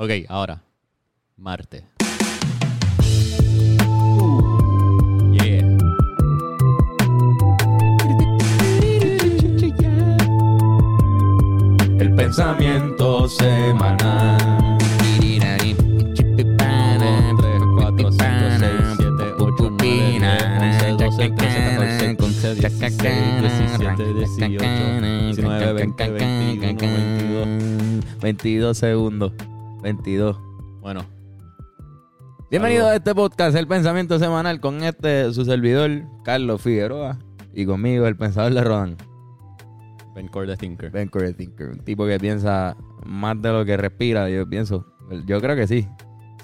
Ok, ahora. Marte. Yeah. El pensamiento semanal. 3, 4, 5, 6, 7, 8, 9, 10, 11, 12, 13, 14, 15, 16, 17, 18, 19, 20, 21, 22. 22 segundos. 22. Bueno, Bienvenido Saludos. a este podcast, El Pensamiento Semanal, con este, su servidor, Carlos Figueroa, y conmigo, el pensador de Rodan, Ben Core the Thinker. Ben Corey Thinker, un tipo que piensa más de lo que respira, yo pienso. Yo creo que sí.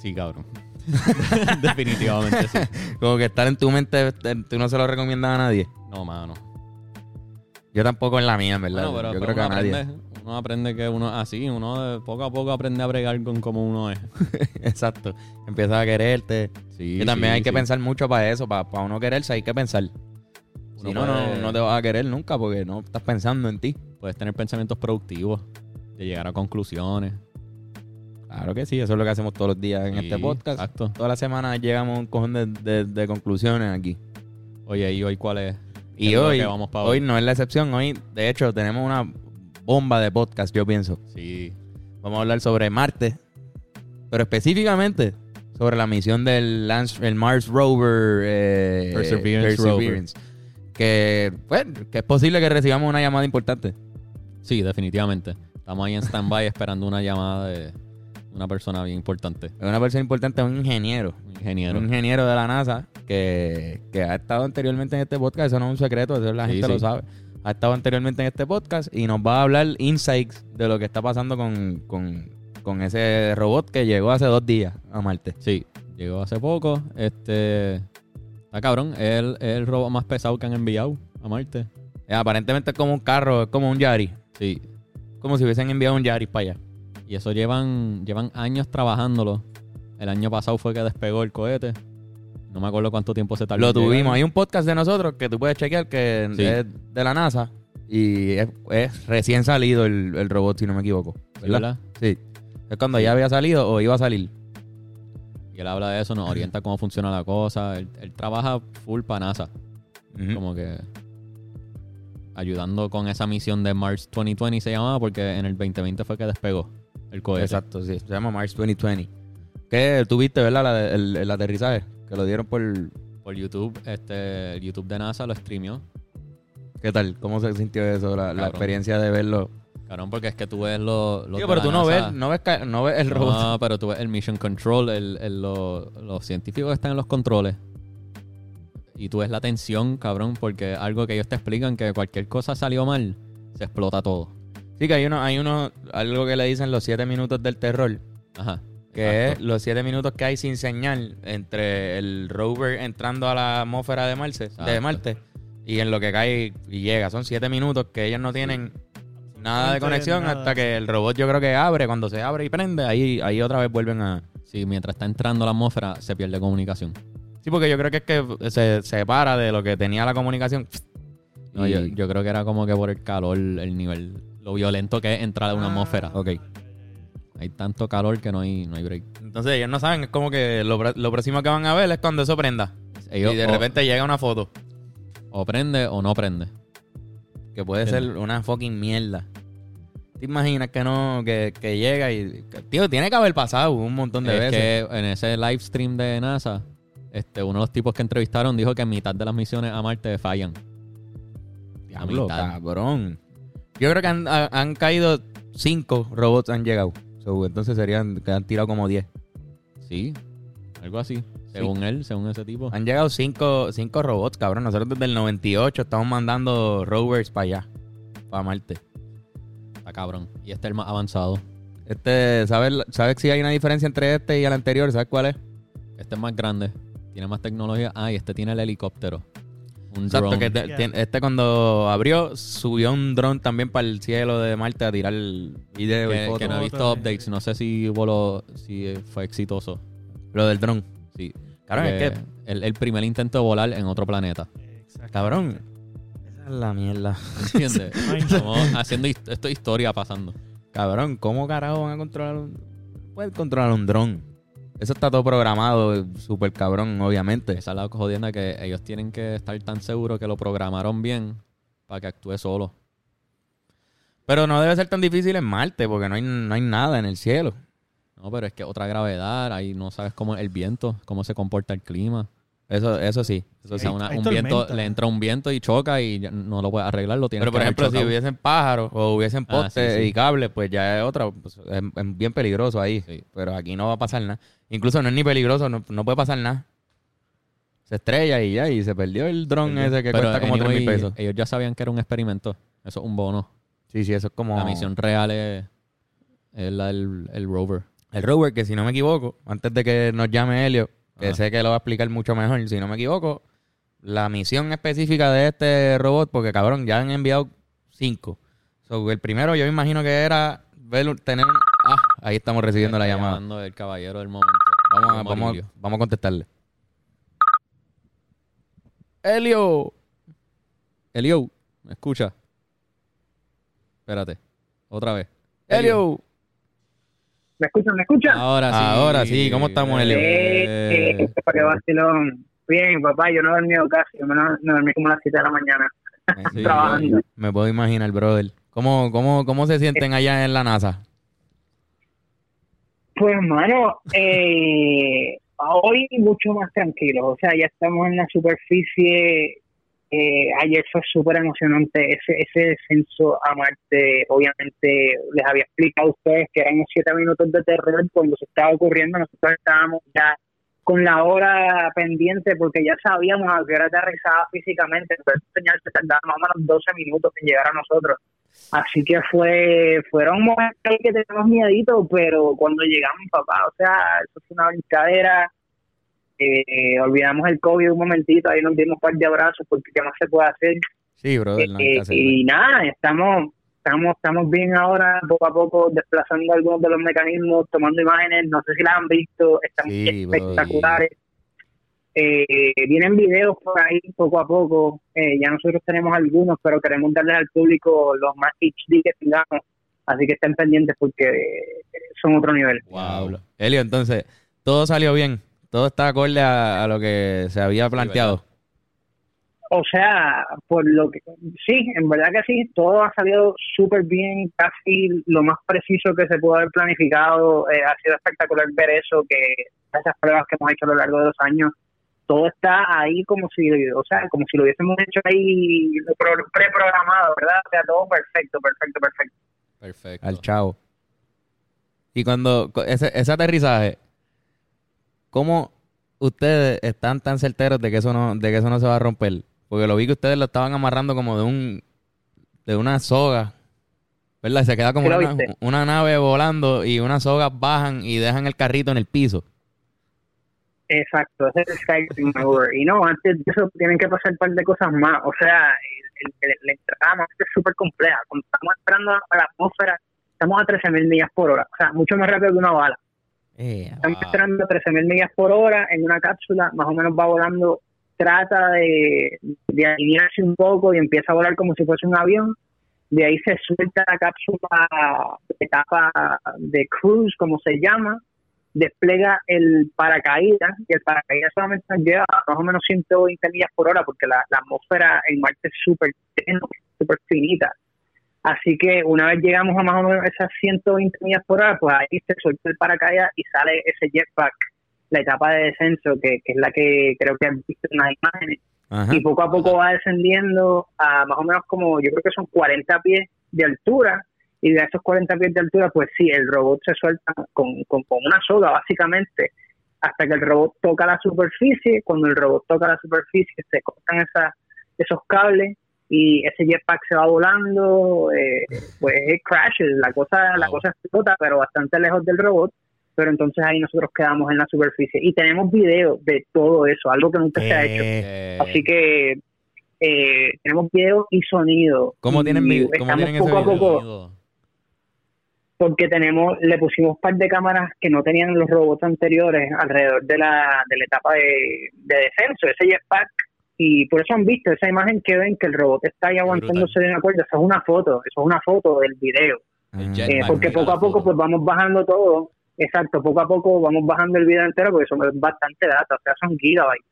Sí, cabrón. Definitivamente sí. Como que estar en tu mente, tú no se lo recomiendas a nadie. No, mano. Yo tampoco en la mía, en verdad. Bueno, pero, yo pero creo que a nadie. aprende, uno aprende que uno es así, uno poco a poco aprende a bregar con cómo uno es. Exacto. Empiezas a quererte. Sí, y también sí, hay que sí. pensar mucho para eso, para, para uno quererse hay que pensar. Uno Si no, no, puede- no te vas a querer nunca porque no estás pensando en ti. Puedes tener pensamientos productivos, de llegar a conclusiones. Claro que sí, eso es lo que hacemos todos los días en Sí, este podcast. Exacto. Todas las semanas llegamos a un cojón de, de- de conclusiones aquí. Oye, ¿y hoy cuál es? ¿Qué Y hoy, pa' hoy no es la excepción. Hoy, de hecho, tenemos una bomba de podcast, yo pienso. Sí. Vamos a hablar sobre Marte, pero específicamente sobre la misión del Lance- el Mars Rover eh, Perseverance Que, pues, que es posible que recibamos una llamada importante. Sí, definitivamente. Estamos ahí en stand-by esperando una llamada de una persona bien importante. Es una persona importante, un ingeniero. Un ingeniero. Un ingeniero de la NASA que, que ha estado anteriormente en este podcast. Eso no es un secreto, eso la Sí, gente sí. lo sabe. Ha estado anteriormente en este podcast y nos va a hablar insights de lo que está pasando con, con, con ese robot que llegó hace dos días a Marte. Sí, llegó hace poco. Este. Está cabrón. Es el, el robot más pesado que han enviado a Marte. Eh, aparentemente es como un carro, es como un Yaris. Sí. Como si hubiesen enviado un Yaris para allá. Y eso llevan, llevan años trabajándolo. El año pasado fue que despegó el cohete. No me acuerdo cuánto tiempo se tardó. Lo llegar. tuvimos. Hay un podcast de nosotros que tú puedes chequear que Sí. es de la NASA y es, es recién salido el, el robot, si no me equivoco. ¿Verdad? ¿verdad? Sí. Es cuando ya había salido o iba a salir. Y él habla de eso, nos orienta cómo funciona la cosa. Él, él trabaja full para NASA. Como que ayudando con esa misión de Mars 2020 se llamaba porque en el 2020 fue que despegó el cohete. Exacto, sí. Se llama Mars 2020. ¿Qué tuviste, verdad? La el, el aterrizaje. Que lo dieron por. Por YouTube, este, el YouTube de NASA lo streamió. ¿Qué tal? ¿Cómo se sintió eso? La, la experiencia de verlo. Cabrón, porque es que tú ves los. de pero tú no NASA. ves, no ves, no ves el robot. No, pero tú ves el Mission Control, el, el- lo- los científicos que están en los controles. Y tú ves la tensión, cabrón, porque algo que ellos te explican que cualquier cosa salió mal, se explota todo. Sí, que hay uno, hay uno, algo que le dicen los siete minutos del terror. Ajá. Que exacto. es los siete minutos que hay sin señal entre el rover entrando a la atmósfera de Marte, de. Marte y en lo que cae y llega. Son siete minutos que ellos no tienen nada de conexión nada. hasta que el robot yo creo que abre. Cuando se abre y prende, ahí, ahí otra vez vuelven a... Sí, mientras está entrando a la atmósfera, se pierde comunicación. Sí, porque yo creo que es que se separa de lo que tenía la comunicación. No, yo creo que era como que por el calor, el nivel, lo violento que es entrar a una Ah. atmósfera. Ok. Hay tanto calor que no hay, no hay break. Entonces ellos no saben, es como que lo, próximo que van a ver es cuando eso prenda. Ellos y de o- repente llega una foto. o prende o no prende. Que puede ser una fucking mierda. ¿Te imaginas que no, que, que llega y. que- Tío, tiene que haber pasado un montón de es veces. que en ese live stream de NASA, este, uno de los tipos que entrevistaron dijo que en mitad de las misiones a Marte fallan. Diablo, mitad. cabrón. Yo creo que han, ha- han caído cinco robots han llegado. So, entonces serían que han tirado como 10. Sí, algo así. Según él, según ese tipo. Han llegado cinco, cinco robots, cabrón. Nosotros desde el 98 estamos mandando rovers para allá, para Marte. Está cabrón. Y este es el más avanzado. Este, ¿sabes, ¿sabes si hay una diferencia entre este y el anterior? ¿Sabes cuál es? Este es más grande. Tiene más tecnología. Ah, y este tiene el helicóptero. Un Exacto, drone. que te- Yeah. tiene- este cuando abrió subió un dron también para el cielo de Marte a tirar video y que, fotos. que no he visto Fotos, updates. No sé si voló, si fue exitoso. Lo del dron. Sí. Cabrón, es Porque que, el, el primer intento de volar en otro planeta. Exactamente. cabrón, esa es la mierda. ¿Entiendes? Ay, Estamos haciendo hist- esto es historia pasando. Cabrón, ¿cómo carajo van a controlar un... puedes controlar un dron. Eso está todo programado, súper cabrón, obviamente. Esa es la jodienda que ellos tienen que estar tan seguros que lo programaron bien para que actúe solo. Pero no debe ser tan difícil en Marte, porque no hay, no hay nada en el cielo. No, pero es que otra gravedad, ahí no sabes cómo el viento, cómo se comporta el clima. Eso, eso sí. Eso O sí. sea, una- hay un viento, le entra un viento y choca y no lo puedes arreglar, lo tienes Pero por que ejemplo, si hubiesen pájaros o hubiesen Ah, postes sí, sí. y cables, pues ya es otra. pues, es, es bien peligroso ahí. Sí. Pero aquí no va a pasar nada. Incluso no es ni peligroso, no, no puede pasar nada. Se estrella y ya, y se perdió el dron ese que Pero cuesta como 3 anyway, mil pesos. Ellos ya sabían que era un experimento. Eso es un bono. Sí, sí, eso es como. La misión real es, es la del el rover. El rover, que si no me equivoco, antes de que nos llame Helio, que Ajá. sé que lo va a explicar mucho mejor, si no me equivoco, la misión específica de este robot, porque cabrón, ya han enviado cinco. So, el primero yo me imagino que era ver, tener Ah, ahí estamos recibiendo la llamada. el caballero del momento. Vamos a, vamos, vamos a contestarle. Helio. Elio, ¿me escucha? Espérate. Otra vez. Helio. ¿Me escuchan? ¿Me escuchan? Ahora sí. Ahora sí, ¿cómo estamos, Elio? Eh, Eh, eh, qué vacilón. Bien, papá, yo no he dormido casi, yo me, no- me dormí como a las 7 de la mañana. Sí, Trabajando. Me puedo imaginar, brother. ¿Cómo, cómo, ¿Cómo se sienten allá en la NASA? Pues, hermano, eh, hoy mucho más tranquilo. O sea, ya estamos en la superficie. Eh, ayer fue súper emocionante ese, ese descenso a Marte. Obviamente, les había explicado a ustedes que eran siete minutos de terror cuando se estaba ocurriendo. Nosotros estábamos ya con la hora pendiente porque ya sabíamos a qué hora aterrizaba físicamente. Esa señal se tardaba más o menos 12 minutos en llegar a nosotros. Así que fue, fueron momentos que teníamos miedito, pero cuando llegamos, papá, o sea, eso fue una brincadera. Eh, olvidamos el COVID un momentito, ahí nos dimos un par de abrazos porque qué más se puede hacer. Sí, brother. no Eh, y nada, estamos, estamos, estamos bien ahora, poco a poco, desplazando algunos de los mecanismos, tomando imágenes, no sé si las han visto, están Sí, espectaculares. Eh, vienen videos por ahí poco a poco, eh, ya nosotros tenemos algunos, pero queremos darles al público los más HD que tengamos, así que estén pendientes porque son otro nivel. Wow. Helio, entonces, todo salió bien. Todo está acorde a, a lo que se había planteado. O sea, por lo que sí, en verdad que sí, todo ha salido súper bien, casi lo más preciso que se pudo haber planificado. Eh, ha sido espectacular ver eso, que esas pruebas que hemos hecho a lo largo de los años, todo está ahí como si, o sea, como si lo hubiésemos hecho ahí pro- preprogramado, ¿verdad? O sea, todo perfecto, perfecto, perfecto. Perfecto. Al chavo. Y cuando ese, ese aterrizaje, ¿cómo ustedes están tan certeros de que eso no, de que eso no se va a romper? Porque lo vi que ustedes lo estaban amarrando como de un de una soga. ¿Verdad? Se queda como ¿Sí lo una, nave volando y unas sogas bajan y dejan el carrito en el piso. Exacto, ese es el Skype Maneuver. Y no, antes de eso tienen que pasar un par de cosas más. O sea, la entrada es súper compleja. Cuando estamos entrando a la atmósfera, estamos a 13.000 millas por hora. O sea, mucho más rápido que una bala. Eh, Estamos Wow. entrando a 13.000 millas por hora en una cápsula, más o menos va volando, trata de, de alinearse un poco y empieza a volar como si fuese un avión. De ahí se suelta la cápsula de etapa de cruise, como se llama, despliega el paracaídas y el paracaídas solamente nos lleva a más o menos 120 millas por hora porque la, la atmósfera en Marte es súper tenue, súper finita. Así que una vez llegamos a más o menos esas 120 millas por hora, pues ahí se suelta el paracaídas y sale ese jetpack, la etapa de descenso, que, que es la que creo que han visto en las imágenes. ajá. Y poco a poco va descendiendo a más o menos como, yo creo que son 40 pies de altura. Y de esos 40 pies de altura, pues sí, el robot se suelta con, con, con una soga, básicamente, hasta que el robot toca la superficie. Cuando el robot toca la superficie, se cortan esas, esos cables y ese jetpack se va volando, eh, pues it crashes, la cosa, la cosa explota, pero bastante lejos del robot, pero entonces ahí nosotros quedamos en la superficie y tenemos video de todo eso, algo que nunca se ha hecho. Eh, Así que eh, tenemos video y sonido. ¿Cómo Y tienen vi- cómo estamos tienen ese poco a video? poco porque tenemos le pusimos un par de cámaras que no tenían los robots anteriores alrededor de la, de la etapa de, de descenso, ese jetpack. Y por eso han visto esa imagen que ven que el robot está ahí aguantándose de una cuerda. Eso es una foto, eso es una foto del video. Eh, porque poco la a poco pues vamos bajando todo exacto, poco a poco vamos bajando el video entero porque son bastante data, o sea, son gigabytes.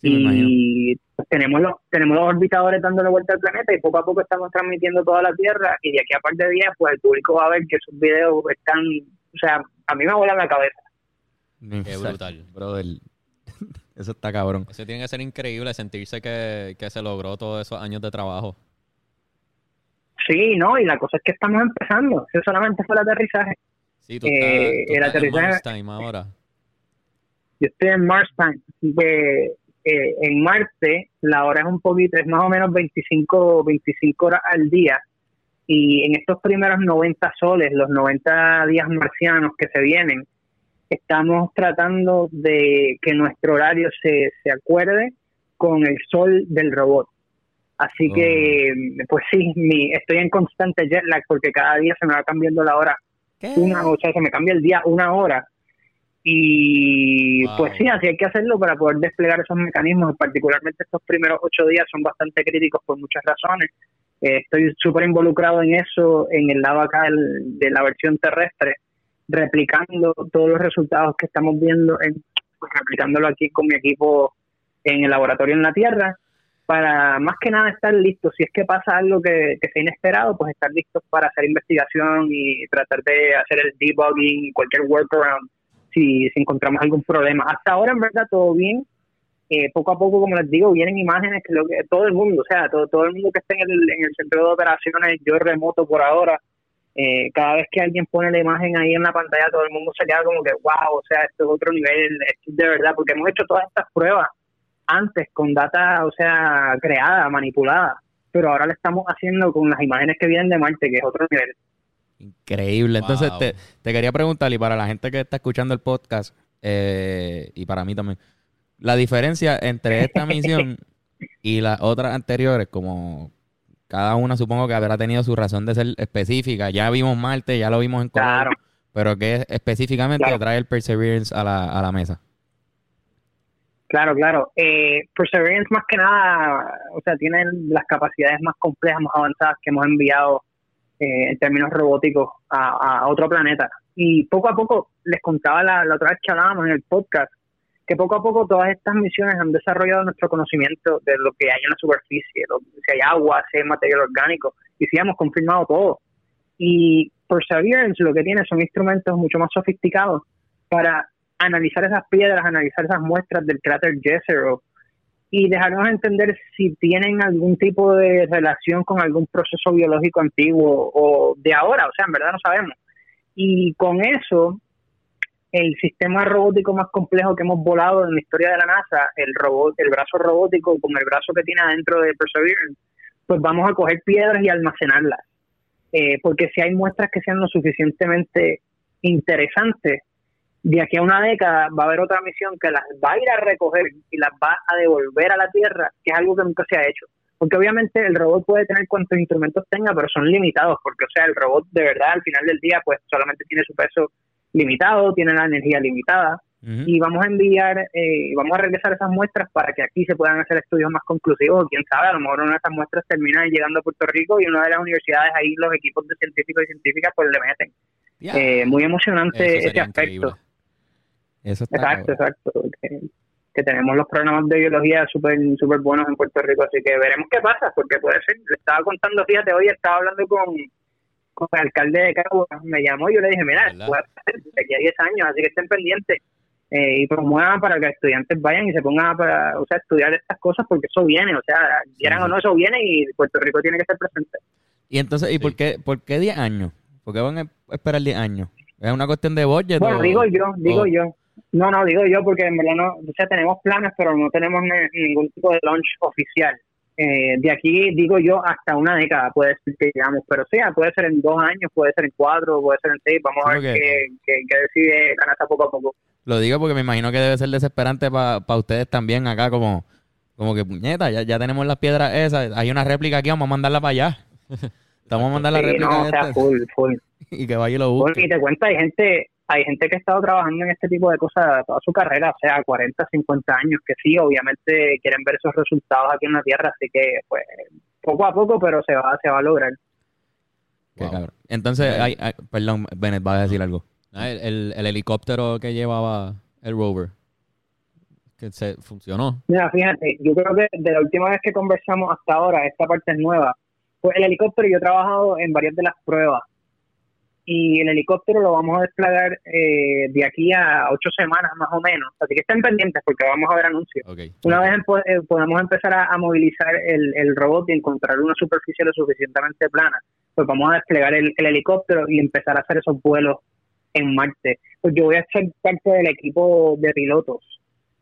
Sí, me imagino. y pues, tenemos los tenemos los orbitadores dándole vuelta al planeta y poco a poco estamos transmitiendo toda la Tierra y de aquí a par de días pues el público va a ver que esos videos están, o sea, a mí me vuela la cabeza. Qué brutal. Brother, eso está cabrón. Eso tiene que ser increíble sentirse que, que se logró todos esos años de trabajo. Sí, no, y la cosa es que estamos empezando, eso solamente fue el aterrizaje. Sí, tú Eh, estás, tú el estás en aterrizaje- Mars Time ahora. Yo estoy en Mars Time, así que eh, en Marte la hora es un poquito, es más o menos 25, 25 horas al día. Y en estos primeros 90 soles, los 90 días marcianos que se vienen, estamos tratando de que nuestro horario se, se acuerde con el sol del robot. Así que, pues sí, mi, estoy en constante jet lag porque cada día se me va cambiando la hora una, o sea, se me cambia el día una hora. Y Wow. pues sí, así hay que hacerlo para poder desplegar esos mecanismos. Particularmente estos primeros ocho días son bastante críticos por muchas razones. Eh, estoy súper involucrado en eso, en el lado acá del- de la versión terrestre, replicando todos los resultados que estamos viendo, en, pues, replicándolo aquí con mi equipo en el laboratorio en la Tierra, para más que nada estar listos. Si es que pasa algo que, sea inesperado, pues estar listos para hacer investigación y tratar de hacer el debugging y cualquier workaround si, si encontramos algún problema. Hasta ahora, en verdad, todo bien. Eh, poco a poco, como les digo, vienen imágenes que, lo que todo el mundo, o sea, todo, todo el mundo que esté en el, en el centro de operaciones, yo remoto por ahora, eh, cada vez que alguien pone la imagen ahí en la pantalla, todo el mundo se queda como que, wow, o sea, esto es otro nivel, esto es de verdad, porque hemos hecho todas estas pruebas antes con data, o sea, creada, manipulada, pero ahora lo estamos haciendo con las imágenes que vienen de Marte, que es otro nivel. Increíble. Entonces, Wow. te, te quería preguntar, y para la gente que está escuchando el podcast, eh, y para mí también, la diferencia entre esta misión y las otras anteriores, como cada una supongo que habrá tenido su razón de ser específica. Ya vimos Marte, ya lo vimos en color, Claro. pero ¿qué específicamente Claro. trae el Perseverance a la, a la mesa? Claro, claro. Eh, Perseverance más que nada, o sea, tiene las capacidades más complejas, más avanzadas que hemos enviado eh, en términos robóticos a, a otro planeta. Y poco a poco, les contaba la, la otra vez que hablábamos en el podcast, que poco a poco todas estas misiones han desarrollado nuestro conocimiento de lo que hay en la superficie, si hay agua, si hay material orgánico, y sí hemos confirmado todo. Y Perseverance lo que tiene son instrumentos mucho más sofisticados para analizar esas piedras, analizar esas muestras del cráter Jezero y dejarnos entender si tienen algún tipo de relación con algún proceso biológico antiguo o de ahora, o sea, en verdad no sabemos. Y con eso, el sistema robótico más complejo que hemos volado en la historia de la NASA, el robot, el brazo robótico con el brazo que tiene adentro de Perseverance, pues vamos a coger piedras y almacenarlas. Eh, porque si hay muestras que sean lo suficientemente interesantes, de aquí a una década va a haber otra misión que las va a ir a recoger y las va a devolver a la Tierra, que es algo que nunca se ha hecho. Porque obviamente el robot puede tener cuantos instrumentos tenga, pero son limitados, porque o sea, el robot de verdad al final del día pues solamente tiene su peso limitado, tiene la energía limitada y vamos a enviar, eh, vamos a regresar esas muestras para que aquí se puedan hacer estudios más conclusivos. Quién sabe, a lo mejor una de esas muestras termina llegando a Puerto Rico y una de las universidades ahí, los equipos de científicos y científicas, pues le meten. Eh, muy emocionante ese aspecto. increíble. Eso está Exacto, cabrón. exacto. Que, que tenemos los programas de biología súper super buenos en Puerto Rico, así que veremos qué pasa, porque puede ser. Le estaba contando, fíjate, hoy estaba hablando con, con el alcalde de Caguas, me llamó y yo le dije, mira, puede ser de aquí a 10 años, así que estén pendientes eh, y promuevan para que estudiantes vayan y se pongan a, para, o sea, estudiar estas cosas, porque eso viene, o sea, quieran Sí, o no, eso viene y Puerto Rico tiene que estar presente. Y entonces, ¿y Sí. por qué, por qué 10 años? ¿Por qué van a esperar 10 años? ¿Es una cuestión de budget? Bueno, o- digo yo, digo o- yo. No, no, digo yo porque en verdad no, o sea, tenemos planes, pero no tenemos ni- ningún tipo de launch oficial. Eh, de aquí, digo yo, hasta una década puede ser que llegamos, pero sí, puede ser en dos años, puede ser en cuatro, puede ser en seis, vamos a ver qué, qué- qué decide la NASA poco a poco. Lo digo porque me imagino que debe ser desesperante para ustedes también acá, como, como que puñeta, ya, ya tenemos las piedras esas, hay una réplica aquí, vamos a mandarla para allá. Vamos a mandar la Sí, réplica no, o sea, esta full, full. y que vaya y lo Full, busque. Y te cuento, hay gente, hay gente que ha estado trabajando en este tipo de cosas toda su carrera, o sea, 40, 50 años, que sí, obviamente quieren ver esos resultados aquí en la Tierra, así que, pues, poco a poco, pero se va, se va a lograr. Qué Wow. cabrón. Entonces, hay- perdón, Bennett, va a decir algo. Ah, el, el- el helicóptero que llevaba el rover. Que se funcionó. Mira, fíjate, yo creo que de la última vez que conversamos hasta ahora, esta parte es nueva. Pues el helicóptero, yo he trabajado en varias de las pruebas. Y el helicóptero lo vamos a desplegar eh, de aquí a ocho semanas más o menos. Así que estén pendientes porque vamos a ver anuncios. Una vez empo- eh, podamos empezar a, a movilizar el, el robot y encontrar una superficie lo suficientemente plana, pues vamos a desplegar el, el helicóptero y empezar a hacer esos vuelos en Marte. Pues yo voy a ser parte del equipo de pilotos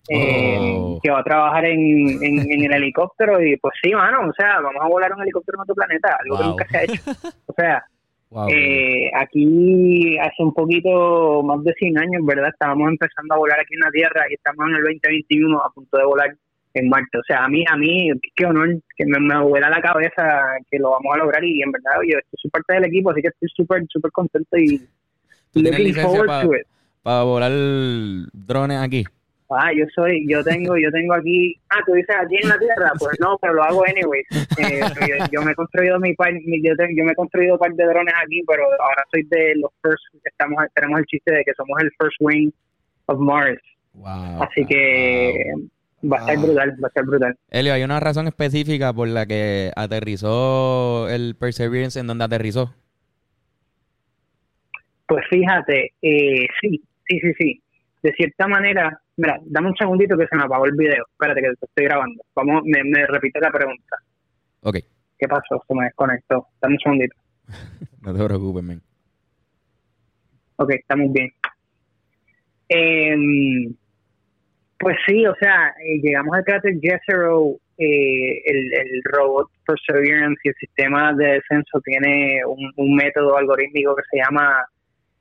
eh, Oh. que va a trabajar en, en, en el helicóptero y pues sí, mano, o sea, vamos a volar un helicóptero en otro planeta, algo que nunca se ha hecho. O sea, Wow. eh, aquí hace un poquito más de 100 años, ¿verdad? Estábamos empezando a volar aquí en la Tierra y estamos en el 2021 a punto de volar en Marte. O sea, a mí, a mí, qué honor que me, me vuela la cabeza que lo vamos a lograr y en verdad, esto soy parte del equipo, así que estoy súper, súper contento y ¿Tú tienes looking forward to it. Para volar drones aquí. Ah, yo soy, yo tengo, yo tengo aquí, ah, tú dices aquí en la tierra, pues no, pero lo hago anyways. Eh, yo, yo me he construido mi par, yo, yo me he construido un par de drones aquí, pero ahora soy de los first, estamos, tenemos el chiste de que somos el first wing of Mars, Wow. así que va a estar brutal, va a estar brutal. Elio, ¿hay una razón específica por la que aterrizó el Perseverance en donde aterrizó? Pues fíjate, eh, sí, sí, sí, sí. De cierta manera, mira, dame un segundito que se me apagó el video. Espérate que te estoy grabando. Vamos, me, me repite la pregunta. Ok, ¿Qué pasó? Se me desconectó. Dame un segundito. no te preocupes, men. Ok, estamos bien. Em, pues sí, o sea, eh, llegamos al cráter Jezero, eh, el, el robot Perseverance y el sistema de descenso tiene un, un método algorítmico que se llama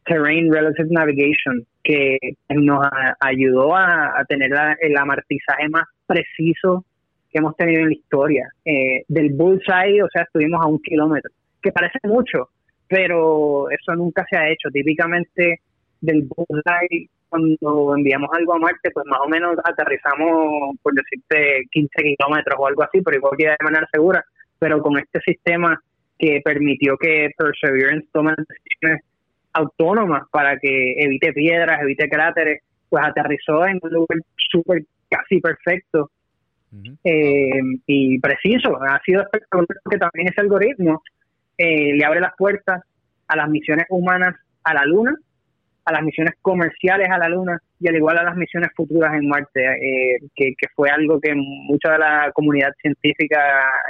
Terrain Relative Navigation, que nos a- ayudó a, a tener la- el amartizaje más preciso que hemos tenido en la historia. Eh, del bullseye, o sea, estuvimos a un kilómetro, que parece mucho, pero eso nunca se ha hecho. Típicamente del bullseye, cuando enviamos algo a Marte, pues más o menos aterrizamos, por decirte, 15 kilómetros o algo así, pero igual que de manera segura. Pero con este sistema que permitió que Perseverance tome decisiones autónomas para que evite piedras, evite cráteres, pues aterrizó en un lugar súper casi perfecto eh, y preciso. Ha sido espectacular porque también ese algoritmo eh, le abre las puertas a las misiones humanas a la Luna, a las misiones comerciales a la Luna y al igual a las misiones futuras en Marte, eh, que, que fue algo que mucha de la comunidad científica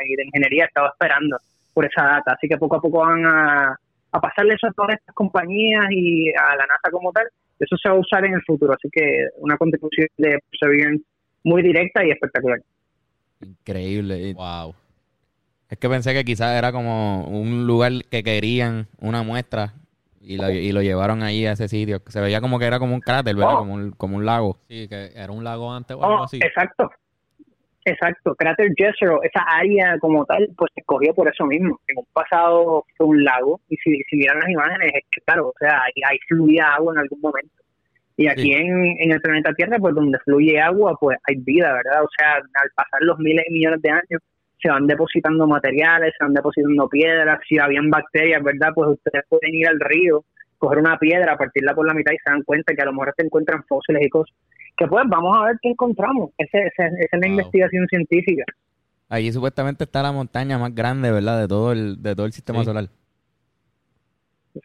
y de ingeniería estaba esperando por esa data. Así que poco a poco van a, a pasarle eso a todas estas compañías y a la NASA como tal. Eso se va a usar en el futuro. Así que una contribución de Perseverance muy directa y espectacular. Increíble. Wow. Es que pensé que quizás era como un lugar que querían una muestra y lo, y lo llevaron ahí a ese sitio. Se veía como que era como un cráter, ¿verdad? Oh. Como, un, como un lago. Sí, que era un lago antes o algo Oh, así. exacto. Exacto. Cráter Jezero, esa área como tal, pues se escogió por eso mismo. En un pasado fue un lago y si, si miran las imágenes, es que claro, o sea, ahí, ahí fluía agua en algún momento. Y aquí Sí. en, en el planeta Tierra, pues donde fluye agua, pues hay vida, ¿verdad? O sea, al pasar los miles y millones de años, se van depositando materiales, se van depositando piedras, si habían bacterias, ¿verdad? Pues ustedes pueden ir al río, coger una piedra, partirla por la mitad y se dan cuenta que a lo mejor se encuentran fósiles y cosas. Que pues vamos a ver qué encontramos. Ese- ese- esa es la Wow. investigación científica. Allí supuestamente está la montaña más grande, ¿verdad? De todo el, de todo el sistema Sí. solar.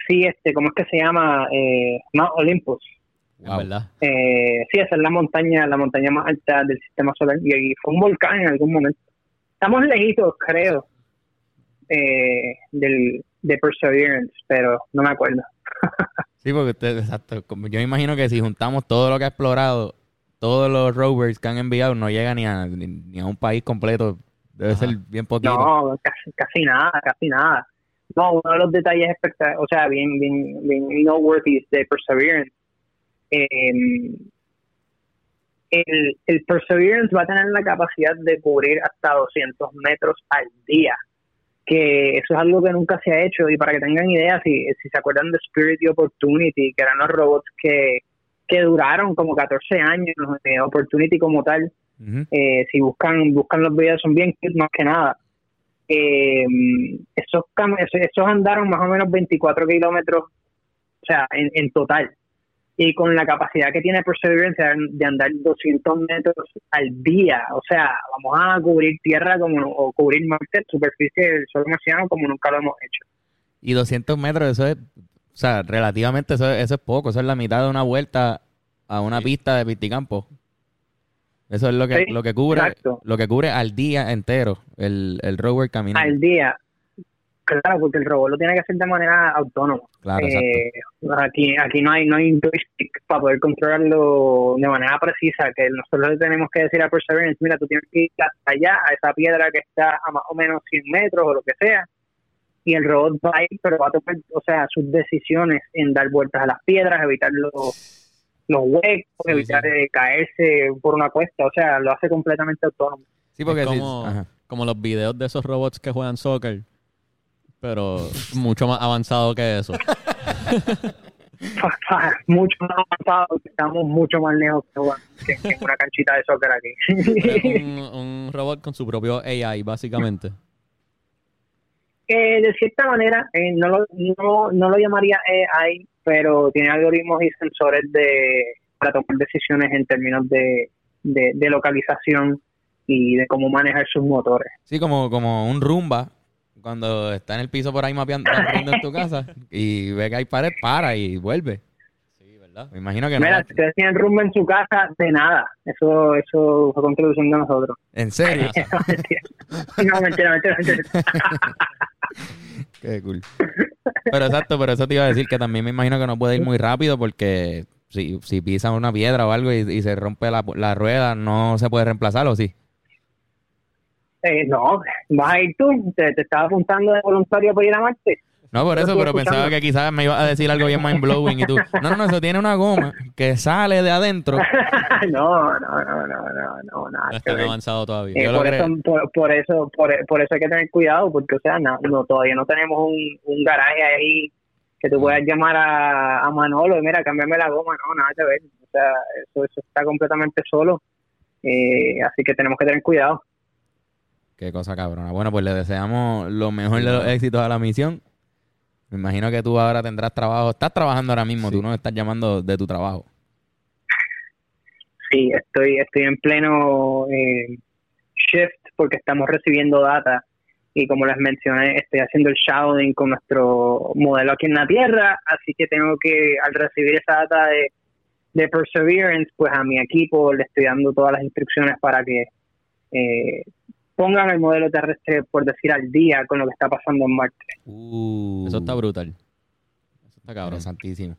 Sí, este, ¿cómo es que se llama? Eh, Mount Olympus. Es Wow. verdad. Eh, sí, esa es la montaña, la montaña más alta del sistema solar y, y fue un volcán en algún momento. Estamos lejitos, creo, eh, del, de Perseverance, pero no me acuerdo. Sí, porque usted, exacto. Como yo imagino que si juntamos todo lo que ha explorado, todos los rovers que han enviado, no llega ni a, ni, ni a un país completo. Debe Ajá. ser bien poquito. No, casi, casi nada, casi nada. No, uno de los detalles espectaculares, o sea, bien, bien, bien noteworthy de Perseverance. eh, el, el Perseverance va a tener la capacidad de cubrir hasta 200 metros al día, que eso es algo que nunca se ha hecho. Y para que tengan idea, si, si se acuerdan de Spirit y Opportunity, que eran los robots que, que duraron como 14 años, eh, Opportunity como tal, eh, si buscan buscan los videos son bien cute más que nada eh, esos, esos andaron más o menos 24 kilómetros o sea en, en total y con la capacidad que tiene Perseverance de andar 200 metros al día. O sea, vamos a cubrir tierra como o cubrir Marte, superficie del suelo marciano como nunca lo hemos hecho. Y 200 metros, eso es, sea, relativamente eso, eso es poco, eso es la mitad de una vuelta a una pista de pisticampo. Eso es lo que, Sí, lo que cubre, exacto. lo que cubre al día entero el, el rover caminando. Al día. Claro, porque el robot lo tiene que hacer de manera autónoma. Claro, Eh, aquí aquí no hay no hay joystick para poder controlarlo de manera precisa que nosotros le tenemos que decir a Perseverance mira tú tienes que ir hasta allá a esa piedra que está a más o menos 100 metros o lo que sea y el robot va a ir pero va a tomar o sea sus decisiones en dar vueltas a las piedras evitar los los huecos Sí, evitar sí. eh, caerse por una cuesta o sea lo hace completamente autónomo Sí, porque Es como, como los videos de esos robots que juegan soccer, pero mucho más avanzado que eso. mucho más avanzado estamos mucho más lejos que, que- una canchita de soccer aquí Es un, un robot con su propio AI, básicamente. Eh, de cierta manera, eh, no, lo, no, no lo llamaría AI, pero tiene algoritmos y sensores de para tomar decisiones en términos de, de, de localización y de cómo manejar sus motores. Sí, como, como un rumba, cuando está en el piso por ahí mapeando en tu casa y ve que hay pared, para y vuelve. Me imagino que no. Mira, va- si ustedes tienen rumbo en su casa, de nada. Eso eso fue contribución de nosotros. En serio. no, mentira, mentira, mentira. Qué cool. Pero exacto, pero eso te iba a decir que también me imagino que no puede ir muy rápido porque si, si pisa una piedra o algo y, y se rompe la, la rueda, no se puede reemplazar o sí. Eh, no, vas a ir tú, te, te estaba apuntando de voluntario para ir a Marte. No, por Lo eso, pero pensaba que quizás me iba a decir algo bien mind blowing y tú. No, no, no, eso tiene una goma que sale de adentro. no, no, no, no, no, no, nada No está avanzado todavía. Eh, Yo lo por, creo. eso, por, por eso por, por eso hay que tener cuidado porque o sea no, no, todavía no tenemos un, un garaje ahí que tú puedas llamar a, a Manolo y mira cámbiame la goma no nada que ver o sea eso, eso está completamente solo eh, así que tenemos que tener cuidado Qué cosa cabrona. Bueno, pues le deseamos lo mejor de los éxitos a la misión. Me imagino que tú ahora tendrás trabajo. Estás trabajando ahora mismo, tú no estás llamando de tu trabajo. sí estoy estoy en pleno eh, shift porque estamos recibiendo data y como les mencioné estoy haciendo el shadowing con nuestro modelo aquí en la Tierra así que tengo que al recibir esa data de de Perseverance, pues a mi equipo le estoy dando todas las instrucciones para que eh, pongan el modelo terrestre, por decir, al día con lo que está pasando en Marte. Uh, Eso está brutal. Eso está cabrón. Interesantísimo.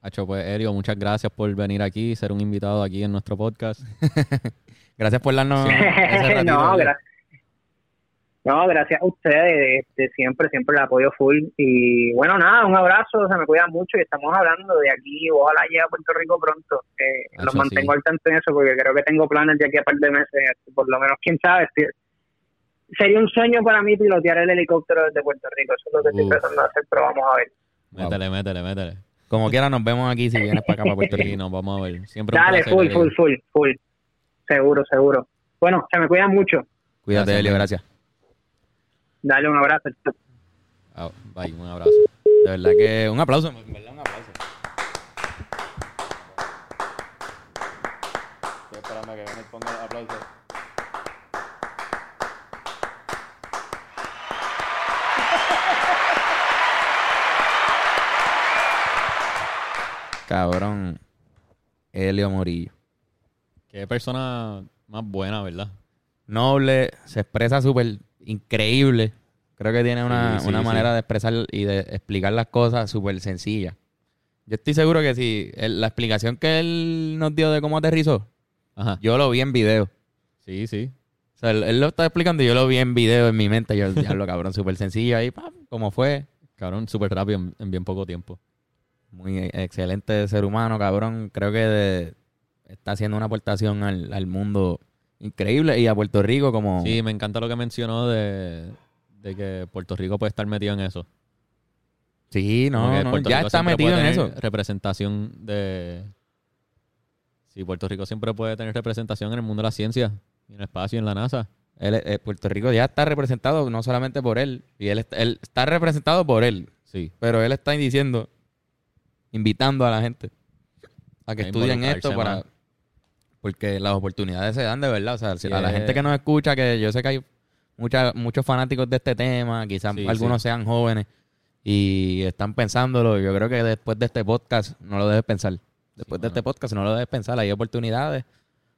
Hacho, pues, Elio, muchas gracias por venir aquí, ser un invitado aquí en nuestro podcast. Gracias por darnos ese ratito, no, Leo. No, gracias a ustedes, este, siempre, siempre el apoyo full. Y bueno, nada, un abrazo, se me cuida mucho y estamos hablando de aquí, ojalá llegue a Puerto Rico pronto. Eh, los sí. mantengo al tanto en eso porque creo que tengo planes de aquí a par de meses, por lo menos, quién sabe. si- Sería un sueño para mí pilotear el helicóptero desde Puerto Rico, eso es lo que estoy Uf. tratando de hacer, pero vamos a ver. Métele, métele, métele. Como quiera, nos vemos aquí si vienes para acá, para Puerto Rico. nos vamos a ver. Siempre Dale, placer, full, full, full, full. Seguro, seguro. Bueno, se me cuidan mucho. Cuídate, Gracias, Elio, gracias. Dale un abrazo. Bye, un abrazo. De verdad que un aplauso, en verdad, un aplauso. Estoy esperando a que Bennett ponga el aplauso. Cabrón. Helio Morillo. Qué persona más buena, ¿verdad? Noble, se expresa súper increíble. Creo que tiene una, Sí, sí, una sí. manera de expresar y de explicar las cosas súper sencilla. Yo estoy seguro que si la explicación que él nos dio de cómo aterrizó, Ajá. yo lo vi en video. Sí, sí. O sea, él, él lo está explicando y yo lo vi en video en mi mente. Yo, ya lo cabrón, súper sencillo ahí, pam, como fue. Cabrón, súper rápido en, en bien poco tiempo. Muy excelente ser humano, cabrón. Creo que de- está haciendo una aportación al, al mundo increíble y a Puerto Rico como... Sí, me encanta lo que mencionó de, de que Puerto Rico puede estar metido en eso. Sí, no, ya Rico está metido en eso. Representación de. Sí, Puerto Rico siempre puede tener representación en el mundo de la ciencia, en el espacio, y en la NASA. Él, eh, Puerto Rico ya está representado no solamente por él, y él, él está representado por él, Sí. pero él está diciendo, invitando a la gente a que A estudien esto para... Porque las oportunidades se dan de verdad. O sea, si a la gente que nos escucha, que yo sé que hay mucha, muchos fanáticos de este tema, quizás Sí, algunos sí. sean jóvenes y están pensándolo. Yo creo que después de este podcast no lo debes pensar. Después Sí, de este podcast no lo debes pensar. Hay oportunidades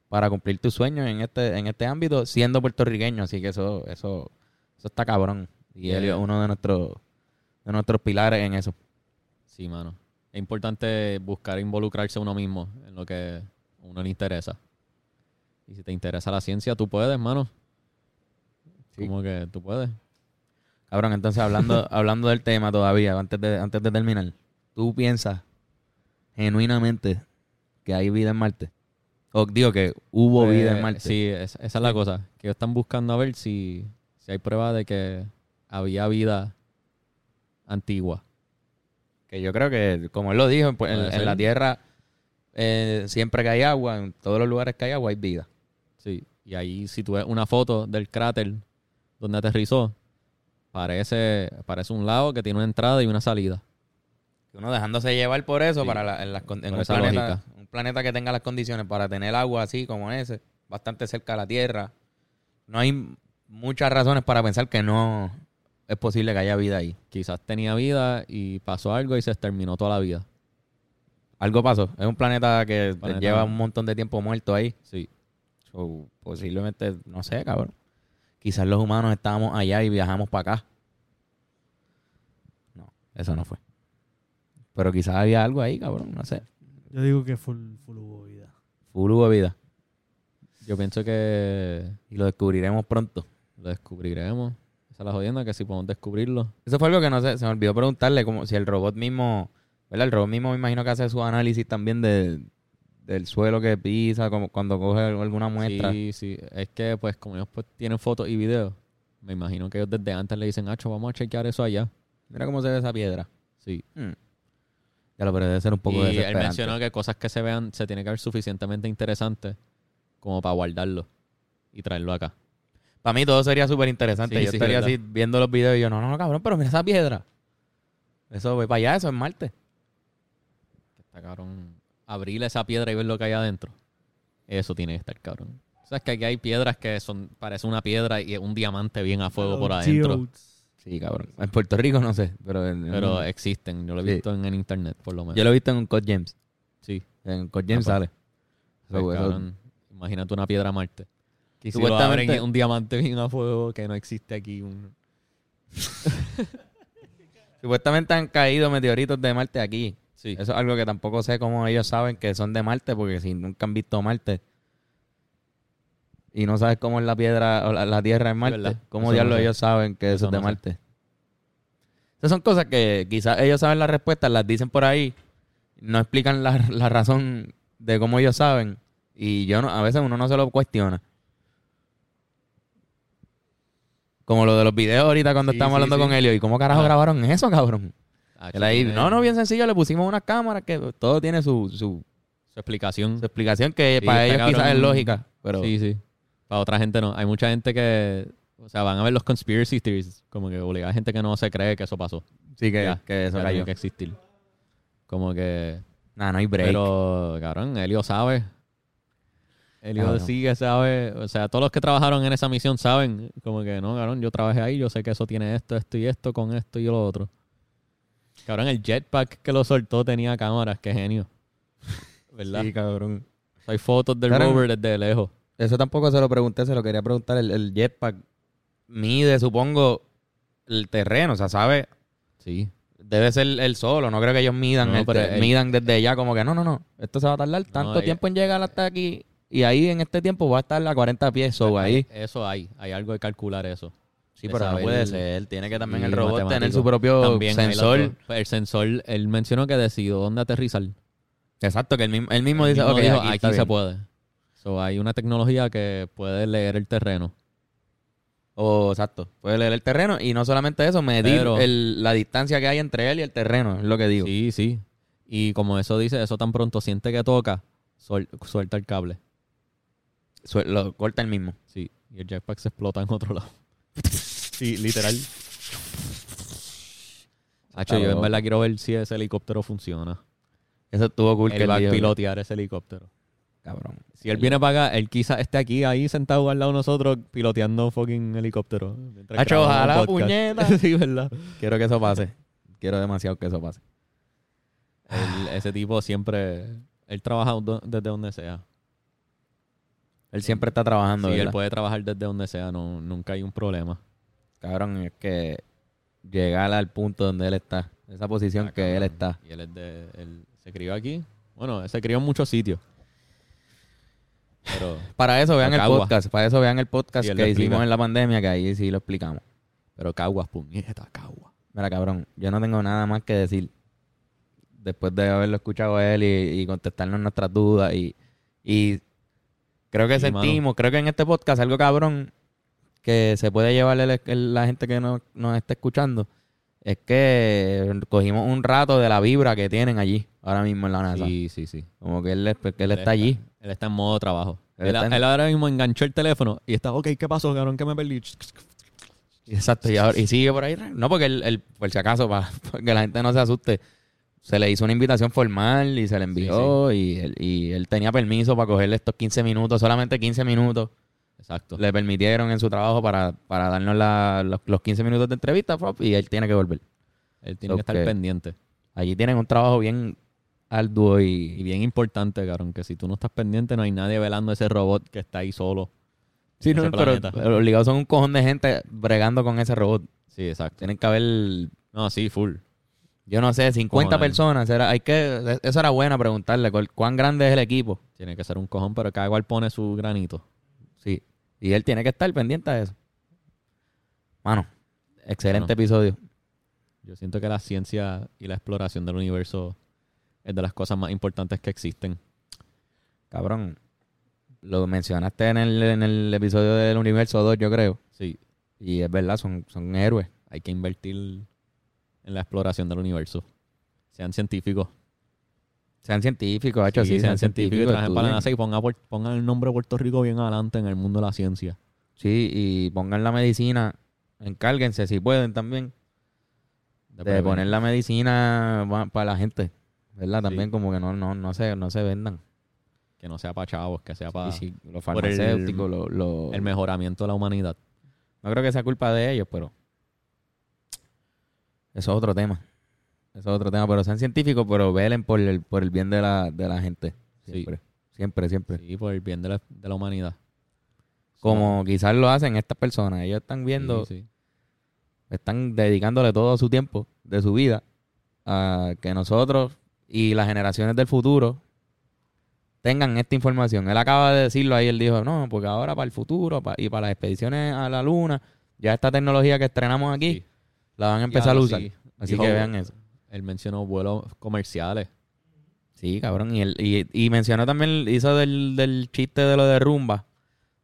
para cumplir tus sueños en este, en este ámbito siendo puertorriqueño. Así que eso, eso, eso está cabrón. Y Yeah. él es uno de nuestros, de nuestros pilares en eso. Sí, mano. Es importante buscar involucrarse uno mismo en lo que uno le interesa. Y si te interesa la ciencia, tú puedes, mano. Sí. Como que tú puedes. Cabrón, entonces hablando, hablando del tema todavía, antes de, antes de terminar, ¿tú piensas genuinamente que hay vida en Marte? O digo que hubo vida en Marte. Sí, es- esa es la cosa. Que ellos están buscando a ver si, si hay prueba de que había vida antigua. Que yo creo que, como él lo dijo, pues, en, la Tierra eh, siempre que hay agua, en todos los lugares que hay agua hay vida. Sí. Y ahí, si tú ves una foto del cráter donde aterrizó, parece, parece un lago que tiene una entrada y una salida. Uno dejándose llevar por eso, Sí. para la- en, las en un, planeta, lógica. un planeta que tenga las condiciones para tener agua así como ese, bastante cerca de la Tierra. No hay muchas razones para pensar que no es posible que haya vida ahí. Quizás tenía vida y pasó algo y se exterminó toda la vida. Algo pasó. Es un planeta que Planeta- lleva un montón de tiempo muerto ahí. Sí. So, posiblemente, no sé, cabrón. Quizás los humanos estábamos allá y viajamos para acá. No, eso no fue. Pero quizás había algo ahí, cabrón, no sé. Yo digo que full, full hubo vida. Full hubo vida. Yo pienso que Y lo descubriremos pronto. lo descubriremos. Esa es la jodienda, que si podemos descubrirlo. Eso fue algo que no sé, se me olvidó preguntarle, como si el robot mismo, ¿verdad? El robot mismo me imagino que hace su análisis también de, del suelo que pisa, como cuando coge alguna muestra. Sí, sí. Es que, pues, como ellos pues, tienen fotos y videos, me imagino que ellos desde antes le dicen, Hacho, vamos a chequear eso allá. Mira cómo se ve esa piedra. Sí. Hmm. Ya lo pero debe ser un poco y él mencionó que cosas que se vean se tiene que ver suficientemente interesantes como para guardarlo y traerlo acá. Para mí todo sería súper interesante. Sí, yo sí, estaría verdad. así viendo los videos y yo, no, no, no, cabrón, pero mira esa piedra. Eso ve para allá, eso es Marte. Está cabrón. Abrir esa piedra y ver lo que hay adentro. Eso tiene que estar cabrón. O sea, es que aquí hay piedras que son parece una piedra y es un diamante bien a fuego por adentro. geodes. Sí, cabrón. En Puerto Rico no sé, pero, en- Pero en- existen. Yo lo he Sí. visto en, en internet, por lo menos. yo lo he visto en un Code James. Sí. En Code James Ah, pues. sale. Pues, So, eso- cabrón, imagínate una piedra Marte. Y si lo Supuestamente- abren y un diamante bien a fuego que no existe aquí. Un... Supuestamente han caído meteoritos de Marte aquí. Sí. Eso es algo que tampoco sé cómo ellos saben que son de Marte, porque si nunca han visto Marte y no sabes cómo es la piedra o la, la Tierra en Marte, verdad. ¿cómo Eso no diablos sé. ellos saben que eso, Eso es de no sé. Marte? Esas son cosas que quizás ellos saben las respuestas, las dicen por ahí, no explican la, la razón de cómo ellos saben y yo no, a veces uno no se lo cuestiona. Como lo de los videos ahorita cuando Sí, sí, hablando sí. con Helio. ¿Y cómo carajo Ah. grabaron eso, cabrón? Ah, Él ahí, no, no, bien sencillo, le pusimos unas cámaras que todo tiene su, su, Su explicación. su explicación que Sí, para ellos quizás es lógica. Pero Sí, sí. Para otra gente no. Hay mucha gente que... O sea, van a ver los conspiracy theories. Como que obliga a gente que no se cree que eso pasó. sí que, Ya, que eso cayó. que existir. Como que... Nah, no hay break. Pero, cabrón, Elio sabe. Elio Cabrón. sí que sabe. O sea, todos los que trabajaron en esa misión saben. Como que, no, cabrón, yo trabajé ahí, yo sé que eso tiene esto, esto y esto, con esto y lo otro. Cabrón, el jetpack que lo soltó tenía cámaras, qué genio. ¿Verdad? Sí, cabrón. Hay fotos del Cabrón. rover desde lejos. Eso tampoco se lo pregunté, se lo quería preguntar. El, el jetpack mide, supongo, el terreno. O sea, sabe, Sí. debe ser el solo. No creo que ellos midan, No, el- pero el- midan desde ya como que no, no, no. Esto se va a tardar tanto eh, tiempo en llegar hasta aquí. Y ahí en este tiempo va a estar a 40 pies. So, ahí. Eso hay. Hay algo de calcular eso. Sí, pero no puede ser. Tiene que también el robot tener su propio También sensor. El sensor, él mencionó que decidió dónde aterrizar. Exacto, que él mismo, él mismo dice, mismo dijo, aquí, se bien". puede. So, hay una tecnología que puede leer el terreno. O, exacto, puede leer el terreno y no solamente eso, medir Pero- el- la distancia que hay entre él y el terreno, es lo que digo. Sí, sí. Y como eso dice, eso tan pronto siente que toca, suel- suelta el cable. Sue- lo corta el mismo. Sí. Y el jetpack se explota en otro lado. sí, literal. Hacho, yo en verdad quiero ver si ese helicóptero funciona. Eso estuvo cool que Él él va a pilotear ese helicóptero. Cabrón. Si él viene para acá, él quizás esté aquí, ahí sentado al lado de nosotros, piloteando fucking helicóptero. Hacho, ojalá, puñeta. sí, ¿verdad? Quiero que eso pase. Quiero demasiado que eso pase. Él- ese tipo siempre... Él trabaja desde donde sea. Él siempre está trabajando, Sí, él puede trabajar desde donde sea, no, nunca hay un problema. Cabrón, es que llegar al punto donde él está, esa posición Ah, que él está. Y él es de... Él se crió aquí. Bueno, él se crió en muchos sitios. Pero... Para eso vean el podcast, para eso vean el podcast que hicimos en la pandemia, que ahí sí lo explicamos. Pero Caguas, puñeta, Caguas. Mira, cabrón, yo no tengo nada más que decir después de haberlo escuchado a él y, y contestarnos nuestras dudas y, y creo que Sí, sentimos, creo que en este podcast algo cabrón que se puede llevar el- el- la gente que nos, nos está escuchando es que cogimos un rato de la vibra que tienen allí ahora mismo en la NASA. Sí, sí, sí. Como que él, es- que él está allí. Él está en modo trabajo. Él Él, está en- él ahora mismo enganchó el teléfono y está, ok, ¿qué pasó, cabrón? ¿Qué me perdí? Exacto, y, ahora- y sigue por ahí. No, porque él, él, por si acaso, para que la gente no se asuste, se le hizo una invitación formal y se le envió Y, él, y él tenía permiso para cogerle estos 15 minutos, solamente 15 minutos. Exacto. Le permitieron en su trabajo para, para darnos la- los, los 15 minutos de entrevista prop, y él tiene que volver. Él tiene So que estar que- pendiente. Allí tienen un trabajo bien arduo Y y... bien importante, cabrón, que si tú no estás pendiente, no hay nadie velando ese robot que está ahí solo. Sí, no, pero, pero obligados son un cojón de gente bregando con ese robot. Sí, exacto. Tienen que haber No, sí, full. Yo no sé, 50 Cojones. personas. Era, hay que, eso era bueno preguntarle. ¿cuál- ¿Cuán grande es el equipo? Tiene que ser un cojón, pero cada cual pone su granito. Sí. Y él tiene que estar pendiente de eso. Mano, excelente Bueno. episodio. Yo siento que la ciencia y la exploración del universo es de las cosas más importantes que existen. Cabrón, lo mencionaste en el, en el episodio del Universo 2, yo creo. Sí, Y es verdad, son, son héroes. hay que invertir en la exploración del universo. Sean científicos. Sean científicos, hecho, sí, sean científicos. trabajen para la. NASA y pongan, el nombre de Puerto Rico bien adelante en el mundo de la ciencia. Sí, y pongan la medicina, encárguense si pueden también. De, poner la medicina pa- para la gente. ¿Verdad? También Sí. como que no, no, no, se, no se vendan. Que no sea para chavos, que sea para sí, los el- farmacéuticos, lo- lo- el mejoramiento de la humanidad. no creo que sea culpa de ellos, pero eso es otro tema. Eso es otro tema, pero sean científicos, pero velen por el, por el bien de la, de la gente. Sí. Siempre, siempre, siempre. Sí, por el bien de la, de la humanidad. Como quizás lo hacen estas personas. Ellos están viendo, Sí, sí. están dedicándole todo su tiempo de su vida a que nosotros y las generaciones del futuro tengan esta información. Él acaba de decirlo ahí, él dijo, no, porque ahora para el futuro y para las expediciones a la luna, ya esta tecnología que estrenamos aquí, Sí. la van a empezar a usar. sí. Así Dijo- que vean eso. Él mencionó vuelos comerciales. Sí, cabrón. Y, él, y, y mencionó también, hizo del, del chiste de lo de rumba.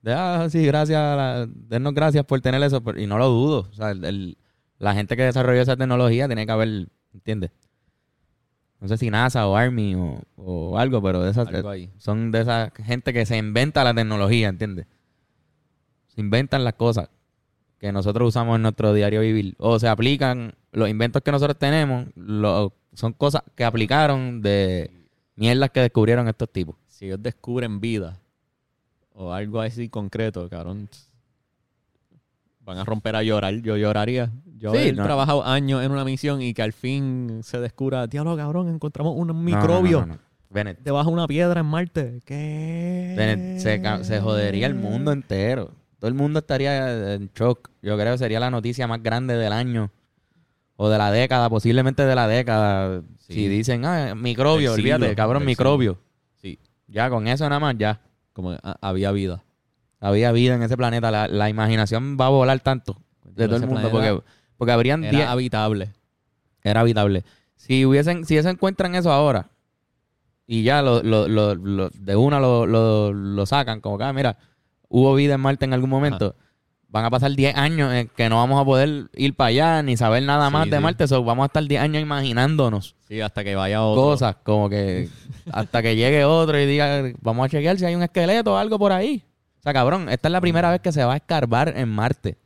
De, ah, sí, gracias, la- dennos gracias por tener eso. pero- y no lo dudo. O sea, el- el- la gente que desarrolló esa tecnología tiene que haber, ¿entiendes? No sé si NASA o Army o, o algo, pero de esas, Algo ahí. son de esa gente que se inventa la tecnología, ¿entiendes? Se inventan las cosas que nosotros usamos en nuestro diario vivir. O se aplican, los inventos que nosotros tenemos, lo- son cosas que aplicaron de mierdas que descubrieron estos tipos. Si ellos descubren vida o algo así concreto, cabrón, van a romper a llorar. Yo lloraría. Yo Sí, he no. trabajado años en una misión y que al fin se descubra, diablo, cabrón, encontramos un microbio no, no, debajo de una piedra en Marte. ¿Qué? Bennett, se, ca- se jodería el mundo entero. Todo el mundo estaría en shock. Yo creo que sería la noticia más grande del año. O de la década, posiblemente de la década. Sí. Si dicen, ah, microbio, siglo, olvídate, cabrón, microbio. Sí, Ya, con eso nada más, ya. como ah, había vida. Había vida en ese planeta. La, la imaginación va a volar tanto de todo el mundo. Porque, porque habrían Era 10. habitable. Era habitable. Si hubiesen, si se encuentran eso ahora y ya lo, lo- lo- de una lo, lo- lo sacan, como que, ah, mira, hubo vida en Marte en algún momento, van a pasar 10 años en que no vamos a poder ir para allá ni saber nada Sí, más de sí. Marte, so, vamos a estar 10 años imaginándonos Sí, hasta que vaya otro. cosas, como que hasta que llegue otro y diga, vamos a chequear si hay un esqueleto o algo por ahí. O sea, cabrón, esta es la primera vez que se va a escarbar en Marte.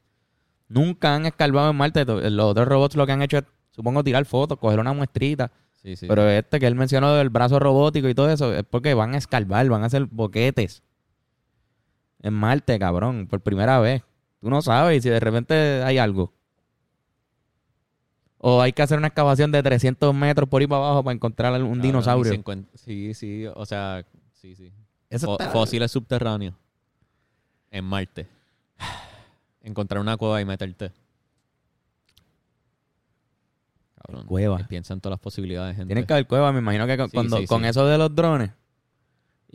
Nunca han escarbado en Marte. Los otros robots lo que han hecho es, supongo, tirar fotos, coger una muestrita. Sí, sí. Pero este que él mencionó del brazo robótico y todo eso, es porque van a escarbar, van a hacer boquetes. En Marte, cabrón, por primera vez. Tú no sabes si de repente hay algo. O hay que hacer una excavación de 300 metros por ahí para abajo para encontrar un Cabrón, dinosaurio. Sí, sí, o sea, sí, sí. Eso Fo- está- Fósiles subterráneos. En Marte. Encontrar una cueva y meterte. Cabrón. Cueva. en todas las posibilidades, gente. Tienen que haber cuevas, me imagino que con- Sí, cuando, sí, con sí. eso de los drones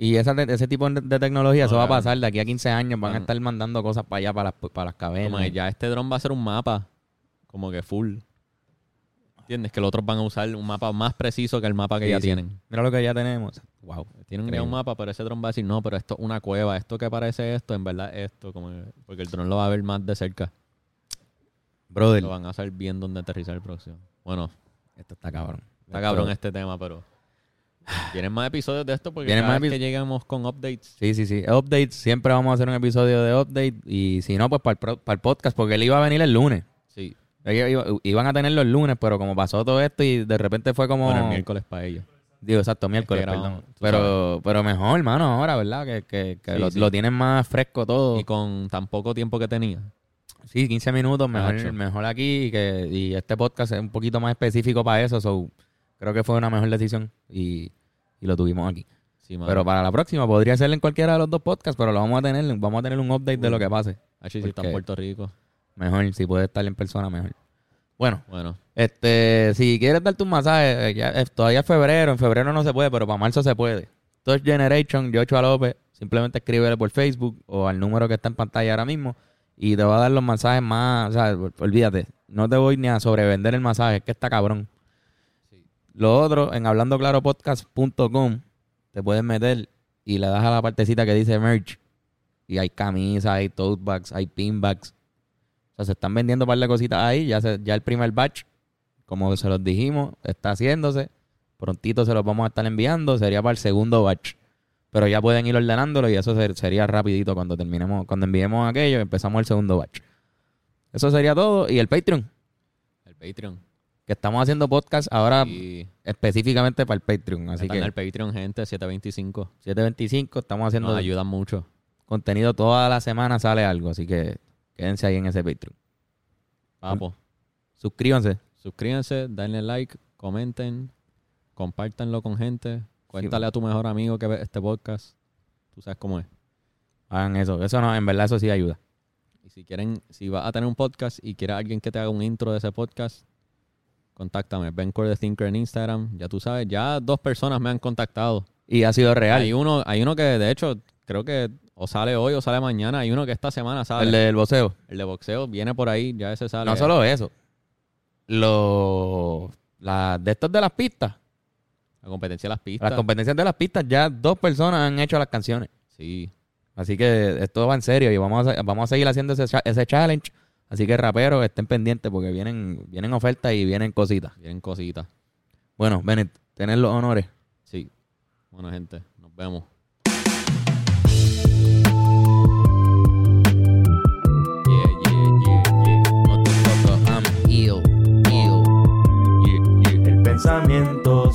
y esa ese tipo de, tecnología, No, eso va a pasar de aquí a 15 años, van a estar mandando cosas para allá, para las, para las Como cavernas. que ya este dron va a ser un mapa. Como que full. ¿Entiendes? Que los otros van a usar un mapa más preciso que el mapa que Sí, ya sí. tienen. Mira lo que ya tenemos. Wow. Tienen Increíble. un mapa, pero ese dron va a decir, no, pero esto es una cueva. Esto que parece esto, en verdad es esto. Como que- porque el dron lo va a ver más de cerca. Brother, Lo van a saber bien dónde aterrizar el próximo. Bueno, esto está cabrón. está cabrón este tema, pero... Vienen más episodios de esto porque cada más vez que lleguemos con updates... Sí, sí, sí. Updates, siempre vamos a hacer un episodio de update y si no, pues para el, pro- para el podcast, porque él iba a venir el lunes. Sí, Ellos iba- iban a tenerlo el lunes, pero como pasó todo esto y de repente fue como... bueno, el miércoles para ellos. Digo, exacto, miércoles, perdón. Pero, pero mejor, hermano, ahora, ¿verdad? Que, que, que Sí, lo, sí. lo tienen más fresco todo. Y con tan poco tiempo que tenía. Sí, 15 minutos, mejor, mejor aquí. Y, que, y este podcast es un poquito más específico para eso. So, creo que fue una mejor decisión y, y lo tuvimos aquí. Sí. Pero para la próxima podría ser en cualquiera de los dos podcasts, pero lo vamos a tener. Vamos a tener un update de lo que pase. Ah, sí, sí, está en Puerto Rico. Mejor, si puede estar en persona, mejor. Bueno, Bueno, este, si quieres darte un masaje, eh, ya, eh, todavía es febrero, en febrero no se puede, pero para marzo se puede. Touch Generation, Joshua López, simplemente escríbele por Facebook o al número que está en pantalla ahora mismo y te va a dar los masajes más, o sea, ol- olvídate, no te voy ni a sobrevender el masaje, es que está cabrón. Lo otro, en hablandoclaropodcast.com te puedes meter y le das a la partecita que dice merch y hay camisas, hay tote bags, hay pin bags. O sea, se están vendiendo un par de cositas ahí. Ya, se- ya el primer batch, como se los dijimos, está haciéndose. Prontito se los vamos a estar enviando. Sería para el segundo batch. Pero ya pueden ir ordenándolo y eso ser- sería rapidito cuando terminemos, cuando enviemos aquello, empezamos el segundo batch. Eso sería todo. Y el Patreon, el Patreon. Que estamos haciendo podcast ahora específicamente para el Patreon. Así están en que el Patreon, gente, 725. 725 estamos haciendo Nos ayudan mucho. contenido toda la semana, sale algo. Así que quédense ahí en ese Patreon. Papo, Suscríbanse. suscríbanse, denle like, comenten, compártanlo con gente. Cuéntale a tu mejor amigo que ve este podcast. Tú sabes cómo es. Hagan eso. Eso no, en verdad eso sí ayuda. Y si quieren, si vas a tener un podcast y quieres alguien que te haga un intro de ese podcast, contáctame. Bencore the Thinker en Instagram. Ya tú sabes, ya dos personas me han contactado. Y ha sido real. Hay uno, hay uno que de hecho creo que o sale hoy o sale mañana. Hay uno que esta semana sale. El del voceo. El de boxeo viene por ahí, ya ese sale. No solo eso. Los la, de estos de las pistas. La competencia de las pistas. Las competencias de las pistas, ya dos personas han hecho las canciones. Sí. Así que esto va en serio y vamos a, vamos a seguir haciendo ese, ese challenge. Así que raperos, estén pendientes porque vienen, vienen ofertas y vienen cositas. Vienen cositas. Bueno, Bennett, tener los honores. Sí. Bueno, gente, nos vemos. El pensamiento